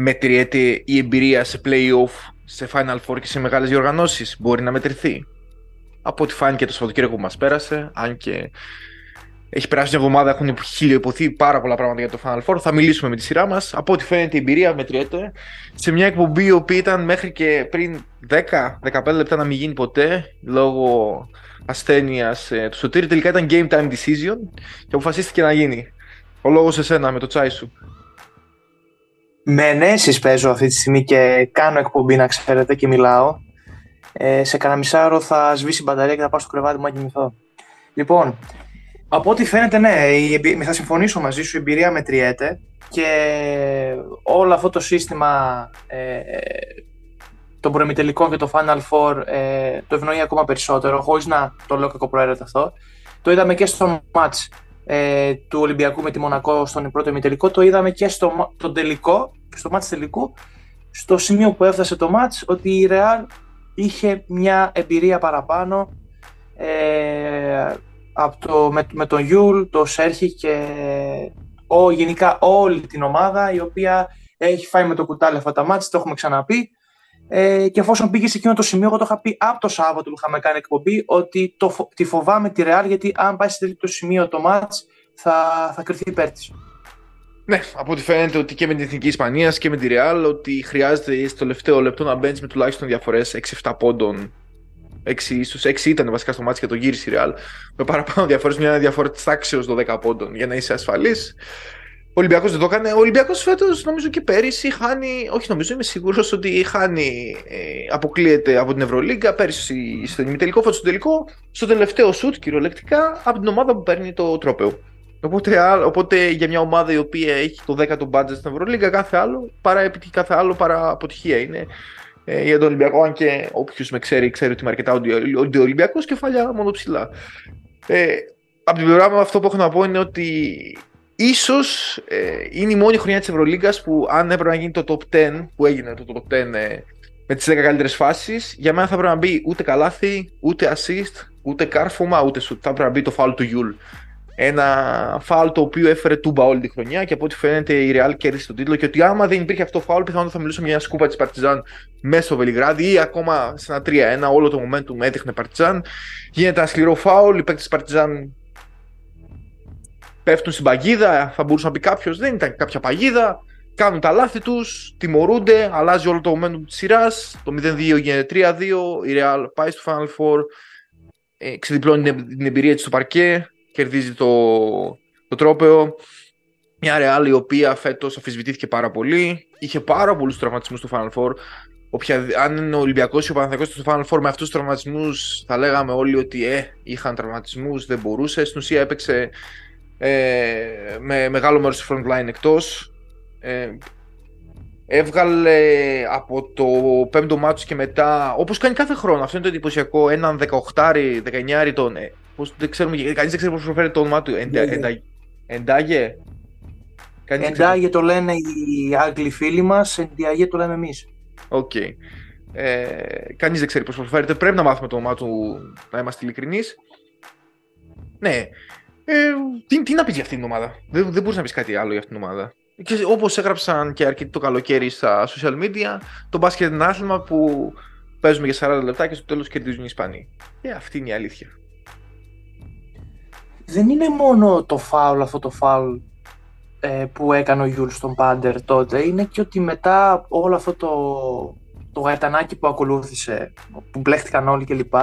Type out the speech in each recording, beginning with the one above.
μετριέται η εμπειρία σε play-off, σε Final Four και σε μεγάλες διοργανώσεις. Μπορεί να μετρηθεί. Από ό,τι φάνηκε το Σαββατοκύριακο που μας πέρασε, αν και έχει περάσει μια εβδομάδα, έχουν χιλιοποθεί πάρα πολλά πράγματα για το Final Four. Θα μιλήσουμε με τη σειρά μας. Από ό,τι φαίνεται, η εμπειρία μετριέται σε μια εκπομπή η οποία ήταν μέχρι και πριν 10-15 λεπτά να μην γίνει ποτέ λόγω ασθένειας ε, του Σωτήρη. Τελικά ήταν game time decision και αποφασίστηκε να γίνει. Ο λόγος σε σένα με το τσάι σου. Με ενέσεις παίζω αυτή τη στιγμή και κάνω εκπομπή να ξέρετε και μιλάω. Ε, σε κανένα μισάωρο θα σβήσει η μπαταρία και θα πάω στο κρεβάτι μου να κοιμηθώ. Λοιπόν, από ό,τι φαίνεται, ναι, θα συμφωνήσω μαζί σου, η εμπειρία μετριέται και όλο αυτό το σύστημα ε, των προεμιτελικών και το Final Four ε, το ευνοεί ακόμα περισσότερο, χωρίς να το λέω κακοπροαίρετα αυτό. Το είδαμε και στο ματς ε, του Ολυμπιακού με τη Μονακό στον πρώτο ημιτελικό, το είδαμε και στο το τελικό, στο ματς τελικού, στο σημείο που έφτασε το ματς, ότι η Ρεάλ είχε μια εμπειρία παραπάνω, ε, από το, με, με τον Γιούλ, το Σέρχιο και ο, γενικά όλη την ομάδα η οποία έχει φάει με το κουτάλι αυτά τα ματς, το έχουμε ξαναπεί. Ε, και εφόσον πήγες σε εκείνο το σημείο, εγώ το είχα πει από το Σάββατο που είχαμε κάνει εκπομπή, ότι το, τη φοβάμαι τη Ρεάλ, γιατί αν πάει σε το σημείο το ματς, θα, θα κρυφτεί υπέρ της. Ναι, από ό,τι φαίνεται ότι και με την Εθνική Ισπανίας και με τη Ρεάλ, ότι χρειάζεται στο τελευταίο λεπτό να μπαίνεις με τουλάχιστον διαφορές 6-7 πόντων 6 ίσως 6 ήταν βασικά στο μάτι και το γύρισε η Real. Με παραπάνω διαφορές, μια διαφορά τη τάξη 12 πόντων για να είσαι ασφαλής. Ο Ολυμπιακός δεν το έκανε. Ο Ολυμπιακός φέτος νομίζω και πέρυσι χάνει. Όχι, νομίζω είμαι σίγουρος ότι χάνει. Ε, αποκλείεται από την Ευρωλίγκα. Πέρυσι στο ημιτελικό, φέτο στο τελικό. Στο τελευταίο σουτ κυριολεκτικά από την ομάδα που παίρνει το τρόπεο. Οπότε, οπότε για μια ομάδα η οποία έχει το 10ο budget στην Ευρωλίγκα, κάθε άλλο παρά επιτυχία, κάθε άλλο παρά αποτυχία είναι ε, για τον Ολυμπιακό, αν και όποιος με ξέρει, ξέρει ότι είμαι αρκετά Ολυμπιακός κεφάλια μόνο ψηλά. Ε, από την πλευρά μου, αυτό που έχω να πω είναι ότι ίσως ε, είναι η μόνη χρονιά της Ευρωλίγκας που αν έπρεπε να γίνει το top 10, που έγινε το top 10 ε, με τις 10 καλύτερες φάσεις, για μένα θα έπρεπε να μπει ούτε καλάθι, ούτε assist, ούτε κάρφωμα, ούτε σουτ. Θα έπρεπε να μπει το φάουλ του Γιούλ. Ένα φάουλ το οποίο έφερε τούμπα όλη τη χρονιά και από ό,τι φαίνεται η Real κέρδισε τον τίτλο. Και ότι άμα δεν υπήρχε αυτό το φάουλ, πιθανότατα θα μιλούσαμε για μια σκούπα της Παρτιζάν μέσα στο Βελιγράδι ή ακόμα σε ένα 3-1. Όλο το momentum έδειχνε Παρτιζάν. Γίνεται ένα σκληρό φάουλ. Οι παίκτες της Παρτιζάν πέφτουν στην παγίδα. Θα μπορούσε να πει κάποιος, δεν ήταν κάποια παγίδα. Κάνουν τα λάθη τους, τιμωρούνται, αλλάζει όλο το momentum της σειράς. Το 0-2 γίνεται 3-2. Η Real πάει στο Final Four. Ε, ξεδιπλώνει την εμπειρία της στο παρκέ κερδίζει το, το τρόπεο. Μια Real η οποία φέτος αφισβητήθηκε πάρα πολύ. Είχε πάρα πολλούς τραυματισμούς στο Final Four. Οποια, αν είναι ο Ολυμπιακός ή ο Παναθηναϊκός στο Final Four με αυτούς τους τραυματισμούς, θα λέγαμε όλοι ότι ε, είχαν τραυματισμούς, δεν μπορούσε. Στην ουσία έπαιξε ε, με μεγάλο μέρος του front line εκτός. Ε, έβγαλε από το πέμπτο ματς και μετά, όπως κάνει κάθε χρόνο, αυτό είναι το εντυπωσιακό, έναν 18 19 ετών. Ε, πώς, δεν ξέρουμε, κανείς δεν ξέρει πώς προφέρει το όνομά του. Εντα, ναι, ναι. Εντιάγε. Εντιάγε το λένε οι Άγγλοι φίλοι μας, Εντιάγε το λέμε εμείς. OK. Okay. Ε, Κανείς δεν ξέρει πώς προφέρεται. Πρέπει να μάθουμε το όνομά του, να είμαστε ειλικρινείς. Ναι. Ε, τι, τι να πεις για αυτήν την ομάδα; Δεν, δεν μπορείς να πεις κάτι άλλο για αυτήν την ομάδα. Και όπως έγραψαν και αρκετοί το καλοκαίρι στα social media, το μπάσκετ είναι ένα άθλημα που παίζουμε για 40 λεπτά και στο τέλος κερδίζουν οι Ισπανοί. Και αυτή είναι η αλήθεια. Δεν είναι μόνο το φάουλ αυτό το φάουλ ε, που έκανε ο Γιούλ στον Πάντερ τότε, είναι και ότι μετά όλο αυτό το, το γαϊτανάκι που ακολούθησε, που μπλέχτηκαν όλοι κλπ.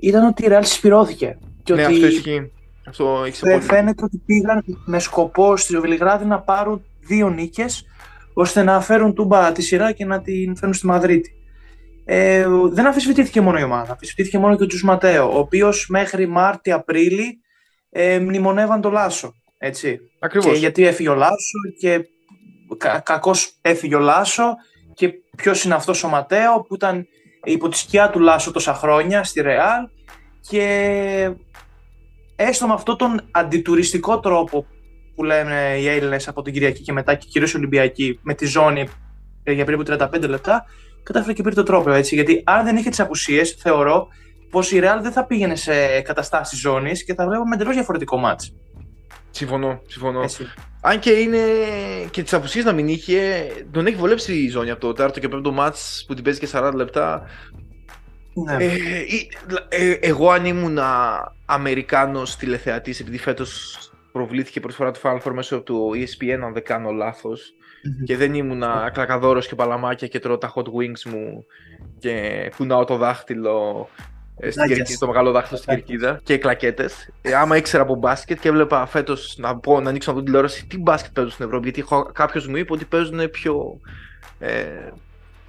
Ήταν ότι η Ρεάλ συσπειρώθηκε. Και ναι, ότι... αυτό ισχύει. Αυτό έχει Φαίνεται ότι πήγαν με σκοπό στη Βελιγράδη να πάρουν δύο νίκες ώστε να φέρουν τούμπα τη σειρά και να την φέρουν στη Μαδρίτη. Ε, δεν αμφισβητήθηκε μόνο η ομάδα, αμφισβητήθηκε μόνο και ο Τζους Ματέο, ο οποίος μέχρι Μάρτι-Απρίλη ε, μνημονεύαν το Λάσο. Έτσι. Ακριβώς. Και γιατί έφυγε ο Λάσο και κα, κακώς έφυγε ο Λάσο και ποιος είναι αυτός ο Ματέο που ήταν υπό τη σκιά του Λάσο τόσα χρόνια στη Ρεάλ και έστω με αυτόν τον αντιτουριστικό τρόπο που λένε οι Έλληνες από την Κυριακή και μετά και κυρίως Ολυμπιακή με τη ζώνη για περίπου 35 λεπτά, κατάφερε και πήρε το τρόπο έτσι. Γιατί αν δεν είχε τις απουσίες, θεωρώ πως η Real δεν θα πήγαινε σε καταστάσεις ζώνης και θα βλέπαμε εντελώς διαφορετικό μάτς. Συμφωνώ, συμφωνώ. Αν και είναι και τις απουσίες να μην είχε, τον έχει βολέψει η ζώνη από το τέταρτο και πέμπτο μάτς που την παίζει και 40 λεπτά. Ναι. Ε, ε, ε, εγώ αν ήμουν Αμερικάνος τηλεθεατής, επειδή φέτος προβλήθηκε πρώτη φορά το Final Four μέσω του ESPN, αν δεν κάνω λάθος, και δεν ήμουν κλακαδόρος και παλαμάκια και τρώω τα hot wings μου και κουνάω το δάχτυλο ε, στην κερκίδα, το μεγάλο δάχτυλο στην κερκίδα και κλακέτες. Ε, άμα ήξερα από μπάσκετ και έβλεπα φέτος να, πω, να ανοίξω να δω τηλεόραση τι μπάσκετ παίζουν στην Ευρώπη. Γιατί κάποιος μου είπε ότι παίζουν πιο, ε,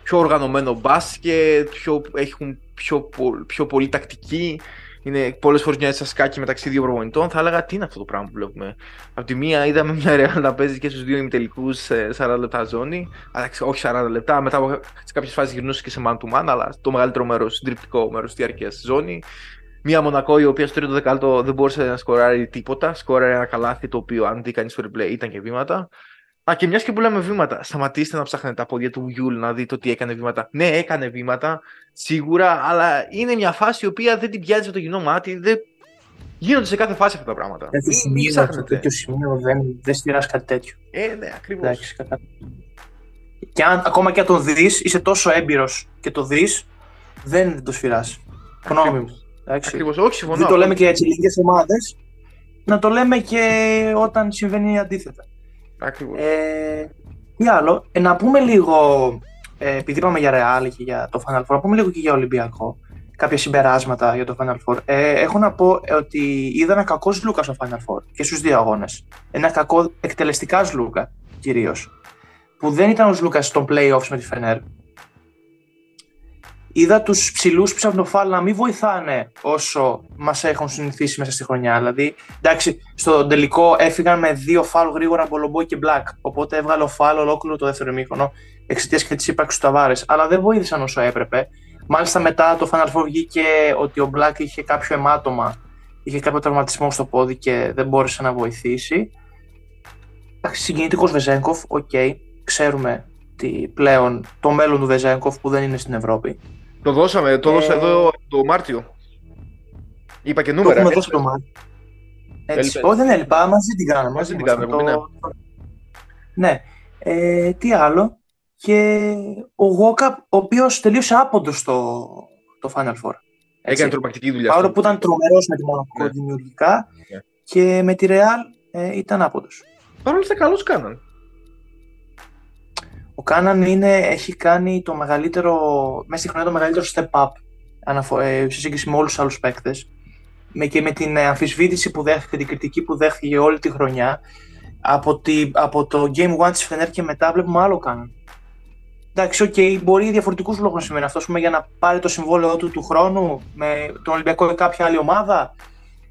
πιο οργανωμένο μπάσκετ, πιο, έχουν πιο, πιο πολύ τακτική. Είναι πολλές φορές μια σκάκι μεταξύ δύο προπονητών. Θα έλεγα τι είναι αυτό το πράγμα που βλέπουμε; Από τη μία είδαμε μια Real να παίζει και στους δύο ημιτελικούς σε 40 λεπτά ζώνη. Αλλά όχι 40 λεπτά. Μετά από κάποιες φάσεις γυρνούσε και σε man to man. Αλλά το μεγαλύτερο μέρος, συντριπτικό μέρος τη διάρκεια ζώνη. Μια Μονακό η οποία στο τρίτο δεκάλεπτο δεν μπόρεσε να σκοράρει τίποτα. Σκόραρε ένα καλάθι το οποίο αν δει κανείς στο replay ήταν και βήματα. Α, και μιας και που λέμε βήματα, σταματήστε να ψάχνετε τα πόδια του Γιούλ να δείτε ότι έκανε βήματα. Ναι, έκανε βήματα, σίγουρα, αλλά είναι μια φάση η οποία δεν την πιάζει με το κοινό μάτι. Δεν... Γίνονται σε κάθε φάση αυτά τα πράγματα. Τέτοιο σημείο, τέτοιο σημείο δεν, δεν στηράς κάτι τέτοιο. Ε, ναι, ακριβώς. Και αν, ακόμα και αν το δεις, είσαι τόσο έμπειρος και το δεις, δεν το σφυράς. Γνώμη μου. Ακριβώς, όχι, συμφωνώ. Δεν το λέμε και για τι ελληνικέ ομάδες. Να το λέμε και όταν συμβαίνει αντίθετα. Ακριβώς. Ε, τι άλλο, ε, να πούμε λίγο, ε, επειδή είπαμε για Real και για το Final Four, να πούμε λίγο και για Ολυμπιακό. Κάποια συμπεράσματα για το Final Four. Ε, έχω να πω ότι είδα ένα κακό Λούκα στο Final Four και στους δύο αγώνες. Ένα κακό εκτελεστικά Λούκα κυρίως. Που δεν ήταν ο Λούκα στον playoffs με τη Φενέρ είδα τους ψηλούς πίσω από το φάλ να μην βοηθάνε όσο μας έχουν συνηθίσει μέσα στη χρονιά. Δηλαδή, εντάξει, στο τελικό έφυγαν με δύο φάουλ γρήγορα Μπολομπόι και Μπλακ. Οπότε έβγαλε ο Φαλ ολόκληρο το δεύτερο ημίχρονο εξαιτίας και της ύπαρξης του Ταβάρες. Αλλά δεν βοήθησαν όσο έπρεπε. Μάλιστα μετά το Final Four βγήκε ότι ο Μπλακ είχε κάποιο αιμάτωμα, είχε κάποιο τραυματισμό στο πόδι και δεν μπόρεσε να βοηθήσει. Συγκινητικός Βεζένκοφ, OK, okay. ξέρουμε τι πλέον το μέλλον του Βεζένκοφ που δεν είναι στην Ευρώπη. Το δώσαμε, το έδωσα εδώ το Μάρτιο. Είπα και νούμερα. Το έχουμε δώσει το Μάρτιο. Έτσι, όχι δεν έλειπα, μαζί την κάναμε. Μαζί την κάναμε, το... ναι. ναι. Ε, τι άλλο. Και ο Γόκα, ο οποίος τελείωσε άποντος στο το Final Four. Έκανε τρομακτική δουλειά. Παρόλο που ήταν τρομερός με τη Μονακό ναι. δημιουργικά ναι. και με τη Ρεάλ ε, ήταν άποντος. Παρ' όλα αυτά, καλώ κάναν. Ο Κάναν είναι, έχει κάνει το μεγαλύτερο, μέσα στη χρονιά το μεγαλύτερο step up ε, σε σύγκριση με όλους τους άλλους παίκτες. Με, και με την αμφισβήτηση που δέχτηκε, την κριτική που δέχτηκε όλη τη χρονιά. Από, τη, από το Game 1 της Φενέρ και μετά βλέπουμε άλλο Κάναν. Εντάξει, OK, okay, μπορεί διαφορετικούς λόγους να σημαίνει αυτό, πούμε, για να πάρει το συμβόλαιο του του χρόνου με τον Ολυμπιακό ή κάποια άλλη ομάδα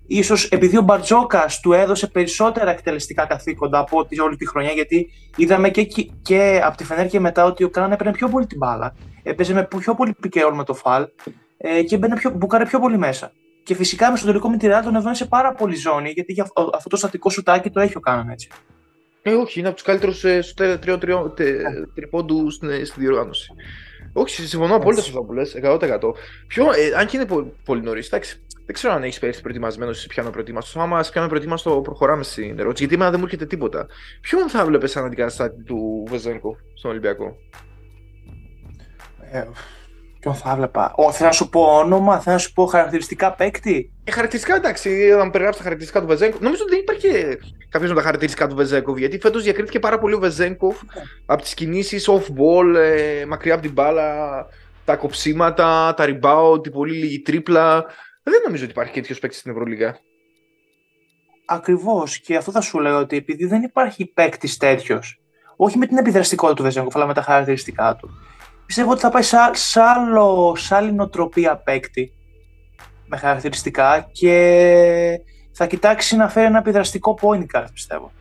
ίσως επειδή ο Μπαρτζώκας του έδωσε περισσότερα εκτελεστικά καθήκοντα από ό,τι όλη τη χρονιά, γιατί είδαμε και, και από τη Φενέρ και μετά ότι ο Κάναν έπαιρνε πιο πολύ την μπάλα. Έπαιζε με πιο πολύ pick and roll με τον Φαλ ε, και έμπαινε πιο, μπουκάρε πιο πολύ μέσα. Και φυσικά με στο τελικό με τη Ρεάλ τον έβαλε σε πάρα πολύ ζώνη, γιατί για αυτό το στατικό σουτάκι το έχει ο Κάναν έτσι. Ε, όχι, είναι από τους καλύτερους ε, τριποντέρ στην, στη διοργάνωση. Όχι, συμφωνώ απόλυτα σε αυτό που λες, 100%. Πιο, ε, αν και είναι πολύ, πολύ νωρίς, εντάξει, δεν ξέρω αν σε πιάνω προετοιμασμένο ή σε πιάνω απροετοίμαστο. Άμα σε πιάνω απροετοίμαστο, προχωράμε στην ερώτηση. Γιατί εμένα δεν μου έρχεται τίποτα. Ποιον θα βλέπεις σαν αντικαταστάτη του Βεζέγκο στον Ολυμπιακό; Ε, ποιον θα έβλεπα; Ο, θέλω να σου πω όνομα, θέλω να σου πω χαρακτηριστικά παίκτη. Ε, χαρακτηριστικά εντάξει, να περιγράψει τα χαρακτηριστικά του Βεζέγκο. Νομίζω ότι δεν υπάρχει κάποιος με τα χαρακτηριστικά του Βεζέγκο. Γιατί φέτος διακρίθηκε πάρα πολύ ο Βεζέγκο okay. από τις κινήσεις off-ball, ε, μακριά από την μπάλα, τα κοψίματα, τα rebound, την πολύ λίγη τρίπλα. Δεν νομίζω ότι υπάρχει τέτοιος παίκτης στην Ευρωλίγα. Ακριβώς. Και αυτό θα σου λέω ότι επειδή δεν υπάρχει παίκτης τέτοιος, όχι με την επιδραστικότητα του Βεζέγκοφ, αλλά με τα χαρακτηριστικά του, πιστεύω ότι θα πάει σε, σε, άλλο, σε άλλη νοοτροπία παίκτη με χαρακτηριστικά και θα κοιτάξει να φέρει ένα επιδραστικό point guard, πιστεύω.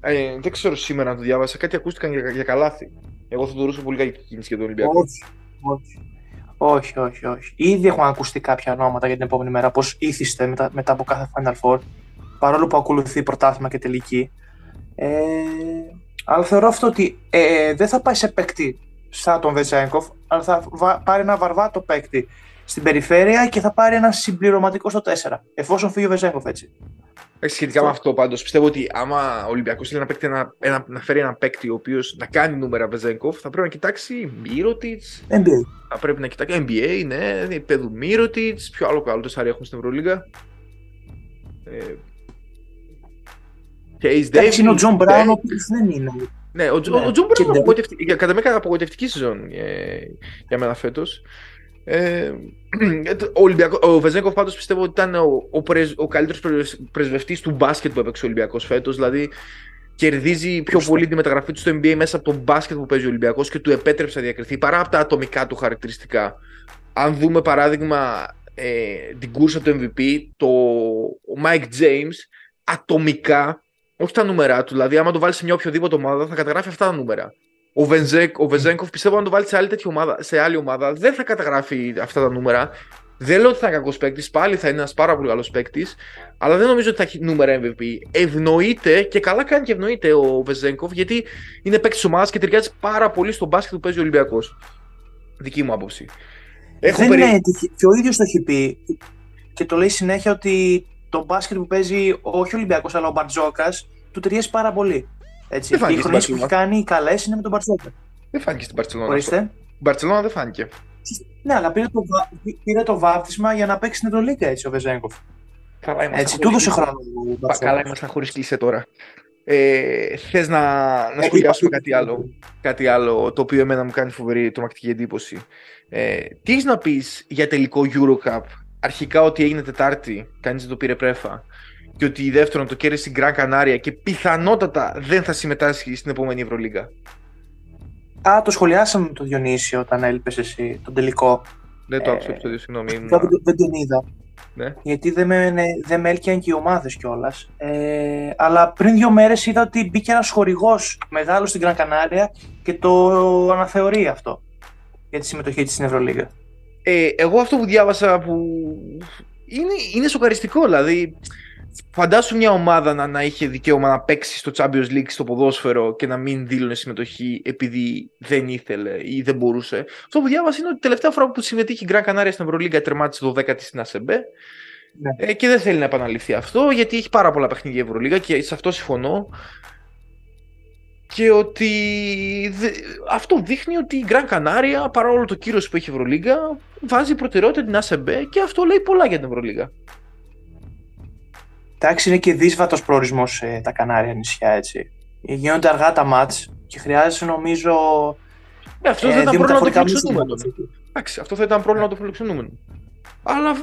Ε, δεν ξέρω σήμερα να το διάβασα. Κάτι ακούστηκαν για, για καλάθι. Εγώ θα το ρωτήσω πολύ για κίνηση για τον Ολυμπιακό. Όχι, όχι. Όχι, όχι, όχι. Ήδη έχουν ακουστεί κάποια ονόματα για την επόμενη μέρα, πώς ήθιστε μετά, μετά από κάθε Final Four, παρόλο που ακολουθεί πρωτάθλημα και τελική. Ε, αλλά θεωρώ αυτό ότι ε, δεν θα πάει σε παίκτη σαν τον Βεζέγκοφ, αλλά θα πάρει ένα βαρβάτο παίκτη στην περιφέρεια και θα πάρει ένα συμπληρωματικό στο 4. Εφόσον φύγει ο Βεζέγκοφ έτσι. Σχετικά με αυτό πάντως, πιστεύω ότι άμα ο Ολυμπιακός θέλει να, ένα, ένα, να φέρει ένα παίκτη ο οποίος να κάνει νούμερα Βεζέγκοφ, θα πρέπει να κοιτάξει Μύρωτιτς. NBA. Θα πρέπει να κοιτάξει NBA, ναι, επίπεδο Μύρωτιτς. Ποιο άλλο καλό τεσσάρι έχουμε στην Ευρωλίγα. Ε, Εντάξει, είναι ο Τζον Μπράουν, ο οποίος δεν είναι. Ναι, ο, ναι. ο Τζον Μπράουν κατά μέκα απογοητευτική σεζόν για, για μένα φέτος. Ε, ο, Ολυμπιακό, ο Βεζένκοφ πάντως πιστεύω ότι ήταν ο, ο, πρεσ, ο καλύτερος πρεσβευτής του μπάσκετ που έπαιξε ο Ολυμπιακός φέτος, δηλαδή κερδίζει πιο πολύ τη μεταγραφή του στο NBA μέσα από τον μπάσκετ που παίζει ο Ολυμπιακός και του επέτρεψε να διακριθεί παρά από τα ατομικά του χαρακτηριστικά. Αν δούμε παράδειγμα ε, την κούρσα του MVP, το, ο Mike James ατομικά, όχι τα νούμερα του, δηλαδή άμα το βάλεις σε μια οποιοδήποτε ομάδα θα καταγράφει αυτά τα νούμερα. Ο, Βενζέκ, ο Βεζέγκοφ πιστεύω αν το βάλει σε άλλη, τέτοια ομάδα, σε άλλη ομάδα δεν θα καταγράφει αυτά τα νούμερα. Δεν λέω ότι θα είναι κακός παίκτης, πάλι θα είναι ένας πάρα πολύ καλός παίκτης, αλλά δεν νομίζω ότι θα έχει νούμερα MVP. Ευνοείται και καλά κάνει και ευνοείται ο Βεζέγκοφ γιατί είναι παίκτης ομάδας και ταιριάζει πάρα πολύ στο μπάσκετ που παίζει ο Ολυμπιακός. Δική μου άποψη. Έχω δεν περί... είναι και ο ίδιος το έχει πει και το λέει συνέχεια ότι το μπάσκετ που παίζει όχι ο Ολυμπιακός αλλά ο Μπαρτζόκας του ταιριάζει πάρα πολύ. Έτσι. Δεν οι χρονίε που έχει κάνει καλέ είναι με τον Μπαρσελόνα. Δεν φάνηκε στην Μπαρσελόνα. Ορίστε. Μπαρσελόνα δεν φάνηκε. Ναι, αλλά πήρε το, πήρε το βάπτισμα για να παίξει την Ευρωλίγκα έτσι ο Βεζέγκοφ. Καλά είμαστε. Έτσι, του έδωσε χρόνος. Καλά είμαστε χωρίς κλεισέ τώρα. Ε, Θες να, να σχολιάσουμε κάτι άλλο, κάτι άλλο το οποίο εμένα μου κάνει φοβερή τρομακτική εντύπωση. Ε, τι έχεις να πεις για τελικό Eurocup, αρχικά ότι έγινε Τετάρτη, κανείς δεν το πήρε πρέφα και ότι η δεύτερον το κέρδισε στην Γκραν Κανάρια και πιθανότατα δεν θα συμμετάσχει στην επόμενη Ευρωλίγα. Α, το σχολιάσαμε με τον Διονύσιο όταν έλειπες εσύ, τον τελικό. Δεν το άκουσα το επεισόδιο, συγγνώμη. Δεν, τον είδα. Ναι. Γιατί δεν με, δεν με έλκυαν και οι ομάδες κιόλας. Ε, αλλά πριν δύο μέρες είδα ότι μπήκε ένας χορηγός μεγάλος στην Γκραν Κανάρια και το αναθεωρεί αυτό για τη συμμετοχή της στην Ευρωλίγα. Ε, εγώ αυτό που διάβασα που είναι, είναι σοκαριστικό. Δηλαδή, Φαντάσου μια ομάδα να, να είχε δικαίωμα να παίξει στο Champions League στο ποδόσφαιρο και να μην δήλωνε συμμετοχή επειδή δεν ήθελε ή δεν μπορούσε. Αυτό που διάβασα είναι ότι τελευταία φορά που συμμετείχε η Gran Canaria στην Ευρωλίγκα τερμάτισε το 10η στην ΑΣΕΜΠΕ. Ναι. Ε, και δεν θέλει να επαναληφθεί αυτό γιατί έχει πάρα πολλά παιχνίδια η Ευρωλίγα και σε αυτό συμφωνώ. Και ότι αυτό δείχνει ότι η Gran Canaria παρόλο το κύριο που έχει η Ευρωλίγα βάζει προτεραιότητα την ΑΣΕΜΠΕ και αυτό λέει πολλά για την Ευρωλίγα. Εντάξει, είναι και δύσβατος προορισμός ε, τα Κανάρια νησιά, έτσι. Γίνονται αργά τα μάτς και χρειάζεται νομίζω. Ε, αυτό δεν ήταν πρόβλημα το φιλοξενούμενο. Εντάξει, αυτό θα ήταν πρόβλημα το φιλοξενούμενο. Αλλά ε,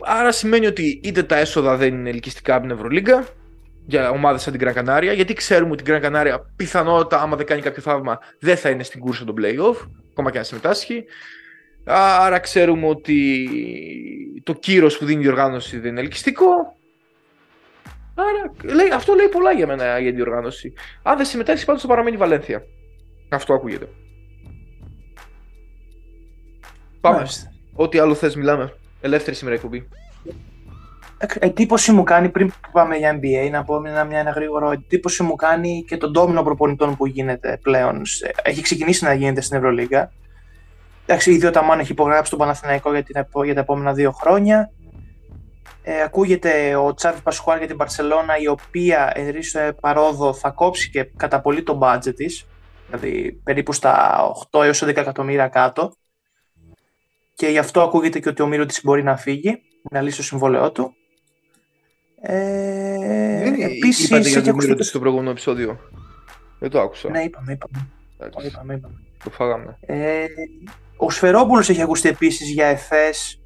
άρα σημαίνει ότι είτε τα έσοδα δεν είναι ελκυστικά από την Ευρωλίγκα για ομάδες σαν την Gran Canaria, γιατί ξέρουμε ότι η Gran Canaria πιθανότατα, άμα δεν κάνει κάποιο θαύμα, δεν θα είναι στην κούρσα των playoff, ακόμα και αν συμμετάσχει. Άρα ξέρουμε ότι το κύρος που δίνει η οργάνωση δεν είναι ελκυστικό Άρα λέει, αυτό λέει πολλά για μένα για την οργάνωση. Αν δεν συμμετέχει, πάντως θα παραμένει η Βαλένθια. Αυτό ακούγεται. Πάμε. Μάλιστα. Ό,τι άλλο θες, μιλάμε. Ελεύθερη σήμερα εκπομπή. Εντύπωση μου κάνει πριν που πάμε για NBA, να πω μια, μια, ένα γρήγορο. Εντύπωση μου κάνει και τον ντόμινο προπονητών που γίνεται πλέον. Έχει ξεκινήσει να γίνεται στην Ευρωλίγα. Εντάξει, ήδη ο Ταμάν έχει υπογράψει τον Παναθηναϊκό για, την, για τα επόμενα δύο χρόνια. Ε, ακούγεται ο Τσάβης Πασχουάλ για την Παρσελώνα, η οποία ενρίστο παρόδο θα κόψει και κατά πολύ το budget της, δηλαδή περίπου στα 8 έως 10 εκατομμύρια κάτω. Και γι' αυτό ακούγεται και ότι ο Μύρο της μπορεί να φύγει, να λύσει το συμβόλαιό του. Ε, Δεν επίσης, είπατε για τον Μύρο της στο προηγούμενο επεισόδιο. Δεν το άκουσα. Ναι, είπαμε, είπαμε. Το, είπαμε, είπαμε. το φάγαμε. Ε, ο Σφερόπουλος έχει ακουστεί επίσης για ΕΦΕΣ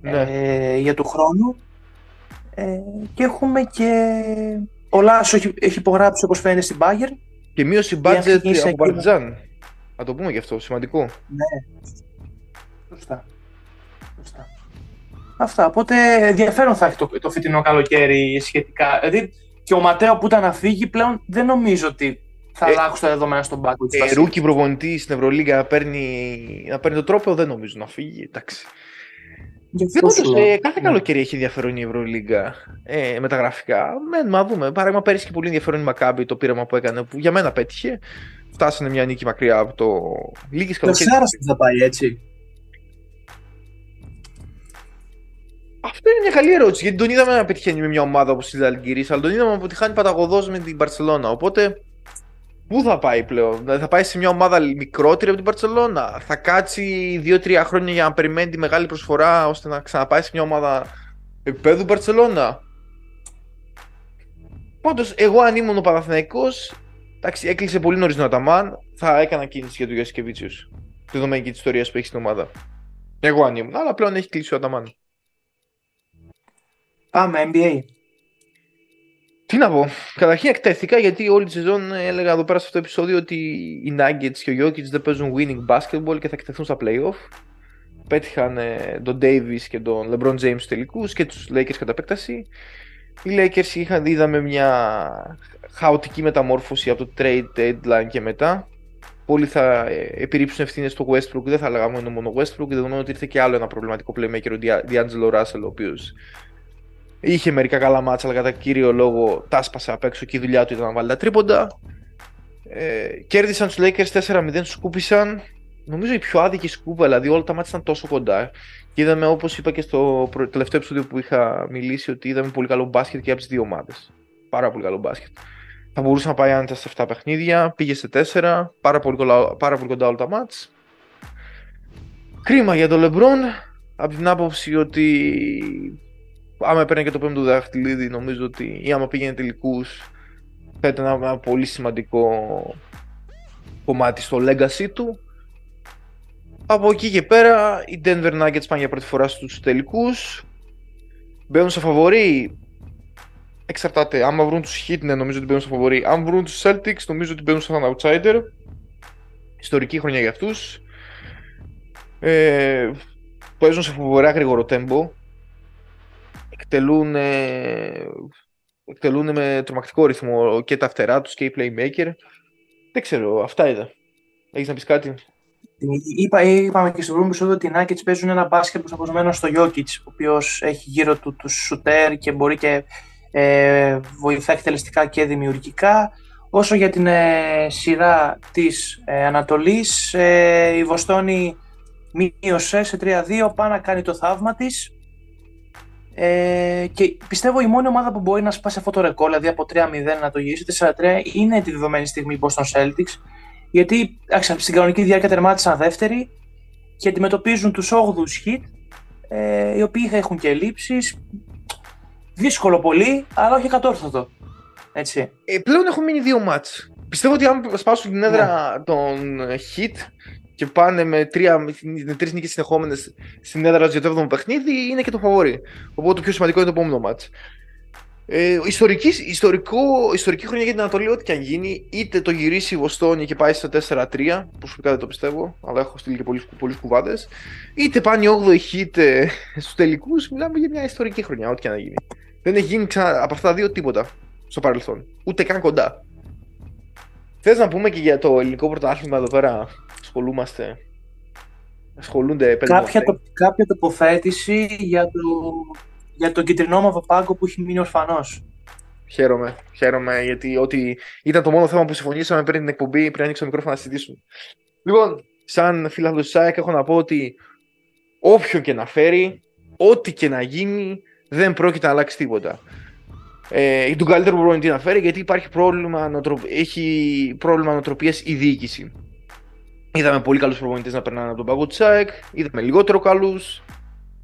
ναι. ε, για του χρόνου. Ε, και έχουμε και ο Λάσο έχει, έχει υπογράψει όπως φαίνεται στην Bayern. Και μείωση budget από Παρτιζάν. Να το πούμε γι' αυτό, σημαντικό. Ναι. Σωστά. Σωστά. Αυτά. Οπότε ενδιαφέρον θα έχει το, το φετινό καλοκαίρι σχετικά. Δηλαδή και ο Ματέο που ήταν να φύγει πλέον δεν νομίζω ότι θα ε, αλλάξουν τα δεδομένα στον πάγκο της. Ε, rookie προπονητή στην Ευρωλίγα να παίρνει, να παίρνει το τρόπαιο, δεν νομίζω να φύγει. Εντάξει. Πάντως, ε, κάθε καλοκαίρι έχει ενδιαφέρον η Ευρωλίγκα ε, με τα γραφικά. Με, μα δούμε. Παράδειγμα, πέρυσι και πολύ ενδιαφέρον η Μακάμπη το πείραμα που έκανε, που για μένα πέτυχε. Φτάσανε μια νίκη μακριά από το. Λίγη καλοκαίρι. Το Σάρας θα πάει έτσι. Αυτό είναι μια καλή ερώτηση. Γιατί τον είδαμε να πετυχαίνει με μια ομάδα όπως η Ζαλγκύρη, αλλά τον είδαμε να αποτυχάνει παταγωδός με την Παρσελώνα. Οπότε Πού θα πάει πλέον, δηλαδή θα πάει σε μια ομάδα μικρότερη από την Παρσελώνα. Θα κάτσει 2-3 χρόνια για να περιμένει τη μεγάλη προσφορά ώστε να ξαναπάει σε μια ομάδα επίπεδου Παρσελώνα. Πάντως, εγώ αν ήμουν ο Παναθηναϊκός, εντάξει, έκλεισε πολύ νωρίς ο Αταμάν, θα έκανα κίνηση για τον Γιώργος Τη δεδομένη και τη ιστορία που έχει στην ομάδα. Εγώ αν ήμουν, αλλά πλέον έχει κλείσει ο Αταμάν. Πάμε, NBA. Τι να πω. Καταρχήν εκτέθηκα γιατί όλη τη σεζόν έλεγα εδώ πέρα σε αυτό το επεισόδιο ότι οι Nuggets και ο Jokic δεν παίζουν winning basketball και θα εκτεθούν στα playoff. Πέτυχαν ε, τον Davis και τον LeBron James στους τελικούς και τους Lakers κατά επέκταση. Οι Lakers είχαν, είδαμε μια χαοτική μεταμόρφωση από το trade deadline και μετά. Πολλοί θα ε, επιρρύψουν ευθύνες στο Westbrook, δεν θα λέγαμε μόνο Westbrook, δεδομένου ότι ήρθε και άλλο ένα προβληματικό playmaker, ο D'Angelo Russell, ο οποίος Είχε μερικά καλά μάτσα, αλλά κατά κύριο λόγο τα άσπασε απ' έξω και η δουλειά του ήταν να βάλει τα τρίποντα. Ε, κέρδισαν τους Lakers 4-0, σκούπισαν. Νομίζω η πιο άδικη σκούπα, δηλαδή όλα τα μάτια ήταν τόσο κοντά. Και είδαμε, όπως είπα και στο τελευταίο επεισόδιο που είχα μιλήσει, ότι είδαμε πολύ καλό μπάσκετ και από τις δύο ομάδες. Πάρα πολύ καλό μπάσκετ. Θα μπορούσε να πάει άνετα σε 7 παιχνίδια, πήγε σε 4, πάρα πολύ, πάρα πολύ κοντά όλα τα μάτς. Κρίμα για τον Λεμπρόν, από την άποψη ότι άμα έπαιρνε και το πέμπτο δαχτυλίδι, νομίζω ότι ή άμα πήγαινε τελικούς, θα ήταν ένα πολύ σημαντικό κομμάτι στο legacy του. Από εκεί και πέρα, οι Denver Nuggets πάνε για πρώτη φορά στους τελικούς. Μπαίνουν σε φαβορή. Εξαρτάται. Άμα βρουν τους Heat, ναι, νομίζω ότι μπαίνουν σε φαβορή. Αν βρουν τους Celtics, νομίζω ότι μπαίνουν σαν outsider. Ιστορική χρονιά για αυτούς. Ε, παίζουν σε φοβερά γρήγορο tempo εκτελούν, εκτελούν με τρομακτικό ρυθμό και τα φτερά τους και οι playmaker. Δεν ξέρω, αυτά είδα. Έχεις να πεις κάτι; Είπα, είπαμε και στο πρώτο επεισόδιο ότι οι Nuggets παίζουν ένα μπάσκετ προσαρμοσμένο στο Jokic, ο οποίος έχει γύρω του τους σουτέρ και μπορεί και ε, βοηθά εκτελεστικά και δημιουργικά. Όσο για την ε, σειρά της ε, Ανατολής, ε, η Βοστόνη μείωσε σε 3-2, πάει να κάνει το θαύμα της. Ε, και πιστεύω η μόνη ομάδα που μπορεί να σπάσει αυτό το ρεκόρ, δηλαδή από 3-0 να το γυρίσει 4-3, είναι τη δεδομένη στιγμή η Boston Celtics. Γιατί στην κανονική διάρκεια τερμάτισαν δεύτερη και αντιμετωπίζουν τους 8ου hit, ε, οι οποίοι έχουν και ελλείψεις. Δύσκολο πολύ, αλλά όχι κατόρθωτο. Έτσι. Ε, πλέον έχουν μείνει δύο μάτς. Πιστεύω ότι αν σπάσουν την έδρα ναι. των hit και πάνε με, τρία, με τρεις νίκες συνεχόμενες στην έδρα για το 7ο παιχνίδι, είναι και το φαβόρι. Οπότε το πιο σημαντικό είναι το επόμενο μάτς. Ε, ιστορική, ιστορικό, ιστορική χρονιά για την Ανατολή, ό,τι και αν γίνει, είτε το γυρίσει η Βοστόνη και πάει στο 4-3, προσωπικά δεν το πιστεύω, αλλά έχω στείλει και πολλούς κουβάδε, είτε πάνε οι 8η είτε στους τελικούς, μιλάμε για μια ιστορική χρονιά, ό,τι και αν γίνει. Δεν έχει γίνει ξανά, από αυτά τα δύο τίποτα στο παρελθόν. Ούτε καν κοντά. Θες να πούμε και για το ελληνικό πρωτάθλημα εδώ πέρα, ασχολούμαστε. Ασχολούνται κάποια, το, κάποια τοποθέτηση για το, για τον κυτρινόμαυρο πάγκο που έχει μείνει ορφανός. Χαίρομαι, χαίρομαι γιατί ότι ήταν το μόνο θέμα που συμφωνήσαμε πριν την εκπομπή, πριν ανοίξω το μικρόφωνο να συζητήσουμε. Λοιπόν, σαν φίλο του ΣΑΕΚ έχω να πω ότι όποιον και να φέρει, ό,τι και να γίνει, δεν πρόκειται να αλλάξει τίποτα ε, τον καλύτερο προπονητή να φέρει γιατί υπάρχει πρόβλημα, έχει πρόβλημα νοοτροπίας η διοίκηση. Είδαμε πολύ καλούς προπονητές να περνάνε από τον παγό του ΣΑΕΚ, είδαμε λιγότερο καλούς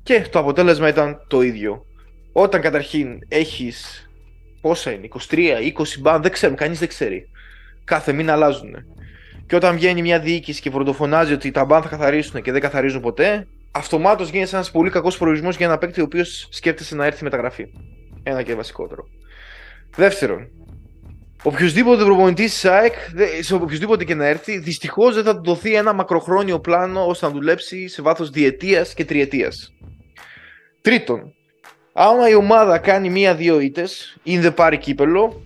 και το αποτέλεσμα ήταν το ίδιο. Όταν καταρχήν έχεις πόσα είναι, 23, 20 μπαν, δεν ξέρουμε, κανείς δεν ξέρει. Κάθε μήνα αλλάζουν. Και όταν βγαίνει μια διοίκηση και βροντοφωνάζει ότι τα μπαν θα καθαρίσουν και δεν καθαρίζουν ποτέ, αυτομάτως γίνεται ένας πολύ κακός προορισμός για ένα παίκτη ο οποίος σκέφτεται να έρθει μεταγραφή. Ένα και βασικότερο. Δεύτερον, οποιοδήποτε προπονητής της ΑΕΚ, σε οποιοδήποτε και να έρθει, δυστυχώς δεν θα του δοθεί ένα μακροχρόνιο πλάνο ώστε να δουλέψει σε βάθος διετίας και τριετίας. Τρίτον, άμα η ομάδα κάνει μία-δύο ήττες ή δεν πάρει κύπελο,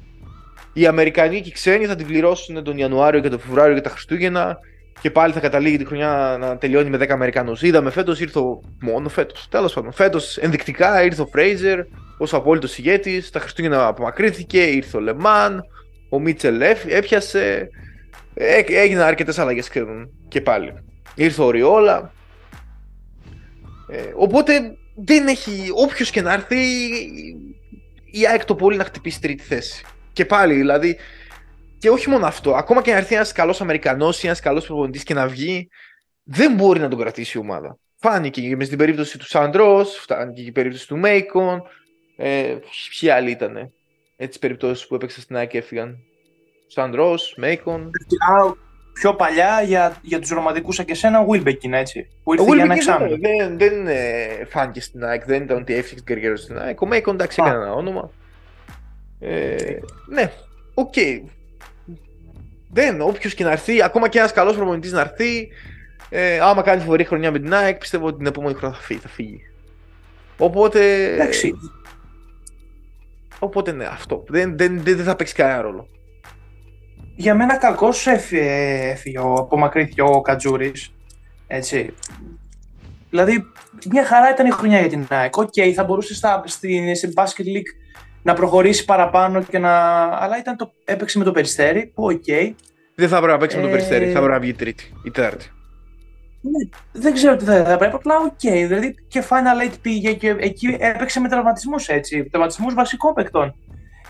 οι Αμερικανοί και οι ξένοι θα την πληρώσουν τον Ιανουάριο και τον Φεβρουάριο για τα Χριστούγεννα και πάλι θα καταλήγει τη χρονιά να τελειώνει με 10 Αμερικανούς. Είδαμε φέτος, ήρθε μόνο φέτος. Τέλος πάντων, φέτος ενδεικτικά ήρθε ο Φρέιζερ ως απόλυτος ηγέτης. Τα Χριστούγεννα απομακρύνθηκε, ήρθε ο Λεμάν, ο Μίτσελ έπιασε. Έγιναν αρκετές αλλαγές και πάλι. Ήρθε ο Ριόλα. Ε, οπότε δεν έχει, όποιος και να έρθει, η ΑΕΚ το πολύ να χτυπήσει τρίτη θέση. Και πάλι, δηλαδή, και όχι μόνο αυτό, ακόμα και να έρθει ένας καλός Αμερικανός ή ένας καλός προπονητής και να βγει, δεν μπορεί να τον κρατήσει η ομάδα. Φάνηκε και μες στην περίπτωση του Σαντρός, φάνηκε και στην περίπτωση του Μέικον. Ε, ποιοι άλλοι ήταν έτσι περιπτώσεις που έπαιξαν στην ΑΕΚ και έφυγαν. Σαντρό, Μέικον. Πιο παλιά για, για τους ρομαντικούς σαν και εσένα, ο Βίλμπεκιν, έτσι. Που ήρθε ο για ένα εξάμεινο. Δεν, δεν ε, φάνηκε στην ΑΕΚ, δεν ήταν ότι έφυγε την καριέρα στην ΑΕΚ. Ο Μέικον εντάξει έκανε ένα όνομα. Ε, ναι, ok. Okay. Δεν, όποιος και να έρθει, ακόμα και ένας καλός προπονητής να έρθει, ε, άμα κάνει φοβερή χρονιά με την ΑΕΚ, πιστεύω ότι την επόμενη χρονιά θα φύγει. Θα φύγει. Οπότε. Εντάξει. Οπότε ναι, αυτό. Δεν, δεν, δεν, δεν θα παίξει κανένα ρόλο. Για μένα κακώς έφυγε, απομακρύθηκε ο Κατζούρης. Έτσι. Δηλαδή, μια χαρά ήταν η χρονιά για την ΑΕΚ. Ok, okay, θα μπορούσε στα, στην, στην Basket League να προχωρήσει παραπάνω και να. Αλλά ήταν το, έπαιξε με το Περιστέρι, που ok. Okay. Δεν θα έπρεπε να παίξει με το Περιστέρι, θα έπρεπε να βγει τρίτη ή τέταρτη. Ναι, δεν ξέρω τι θα, θα πρέπει, απλά ok. Okay. Δηλαδή και Final 8 πήγε και εκεί έπαιξε με τραυματισμούς έτσι. Τραυματισμούς βασικών παικτών.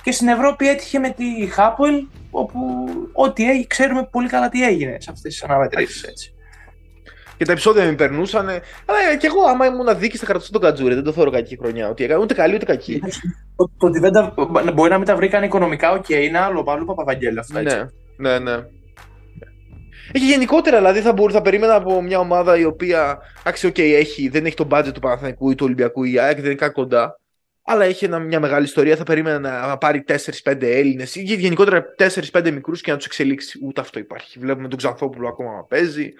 Και στην Ευρώπη έτυχε με τη Χάποελ, όπου ό,τι έγινε, ξέρουμε πολύ καλά τι έγινε σε αυτές τις αναμετρήσεις. Και τα επεισόδια με περνούσαν. Αλλά και εγώ, άμα ήμουν διοίκηση, θα κρατούσα τον Κατζούρη. Δεν το θεωρώ κακή χρονιά. Ότι έκανε ούτε καλή ούτε κακή. Το, ότι δεν τα, μπορεί να μην τα βρήκαν οικονομικά, ok, okay, είναι άλλο. Πάλι Παπαβαγγέλη αυτό. Έτσι. Ναι, ναι, ναι. Έχει γενικότερα, δηλαδή θα, μπορούσα, θα περίμενα από μια ομάδα η οποία άξιο, okay, έχει, δεν έχει το budget του Παναθηναϊκού ή του Ολυμπιακού ή ΑΕΚ, δεν είναι καν κοντά. Αλλά έχει ένα, μια μεγάλη ιστορία. Θα περίμενα να, να πάρει 4-5 Έλληνες ή γενικότερα 4-5 μικρούς και να τους εξελίξει. Ούτε αυτό υπάρχει. Βλέπουμε τον Ξανθόπουλο ακόμα να παίζει.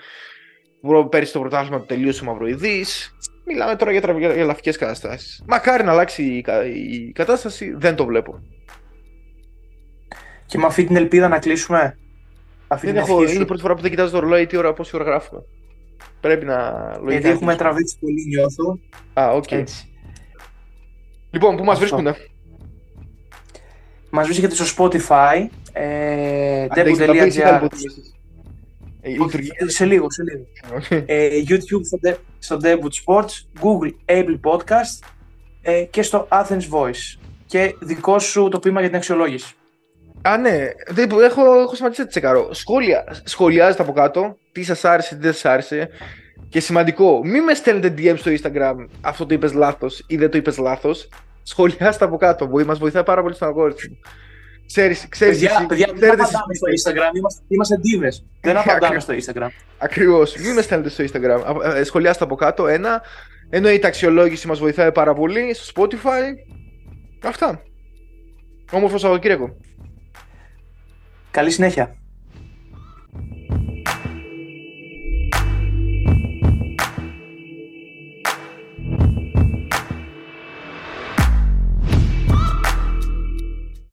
Πέρυσι το πρωτάθλημα του τελείωσε ο Μαυροειδή. Μιλάμε τώρα για, για λαφικές καταστάσεις. Μακάρι να αλλάξει η, η κατάσταση, δεν το βλέπω. Και με αυτή την ελπίδα να κλείσουμε. Αυτή δεν έχω, είναι η πρώτη φορά που δεν κοιτάζω το ρολόι τι ώρα, πόση ώρα γράφουμε. Πρέπει να λογικά. Γιατί έχουμε τραβήξει πολύ, νιώθω. Α, ok. Okay. Λοιπόν, πού μας βρίσκονται. Μας βρίσκεται στο Spotify. Ε, debut.gr ε, σε λίγο, σε λίγο. Ε, YouTube στο, Debut Sports, Google, Apple Podcast ε, και στο Athens Voice. Και δικό σου το πείμα για την αξιολόγηση. Α, ναι. Έχω, έχω σταματήσει να τσεκαρώ. Σχόλια, σχολιάζετε από κάτω τι σας άρεσε, τι δεν σας άρεσε. Και σημαντικό, μην με στέλνετε DM στο Instagram αυτό το είπες λάθος ή δεν το είπες λάθος. Σχολιάστε από κάτω. Μας βοηθάει πάρα πολύ στον αλγόριθμο. Ξέρεις, ξέρεις, παιδιά, εσύ, παιδιά, δεν απαντάμε στο Instagram, είμαστε, είμαστε ντίβες. Δεν απαντάμε στο Instagram. Ακριβώς, μην με στέλνετε στο Instagram. Ε, σχολιάστε από κάτω, ένα. Ενώ η ταξιολόγηση μας βοηθάει πάρα πολύ στο Spotify. Αυτά. Όμορφο Σαββατοκύριακο. Καλή συνέχεια.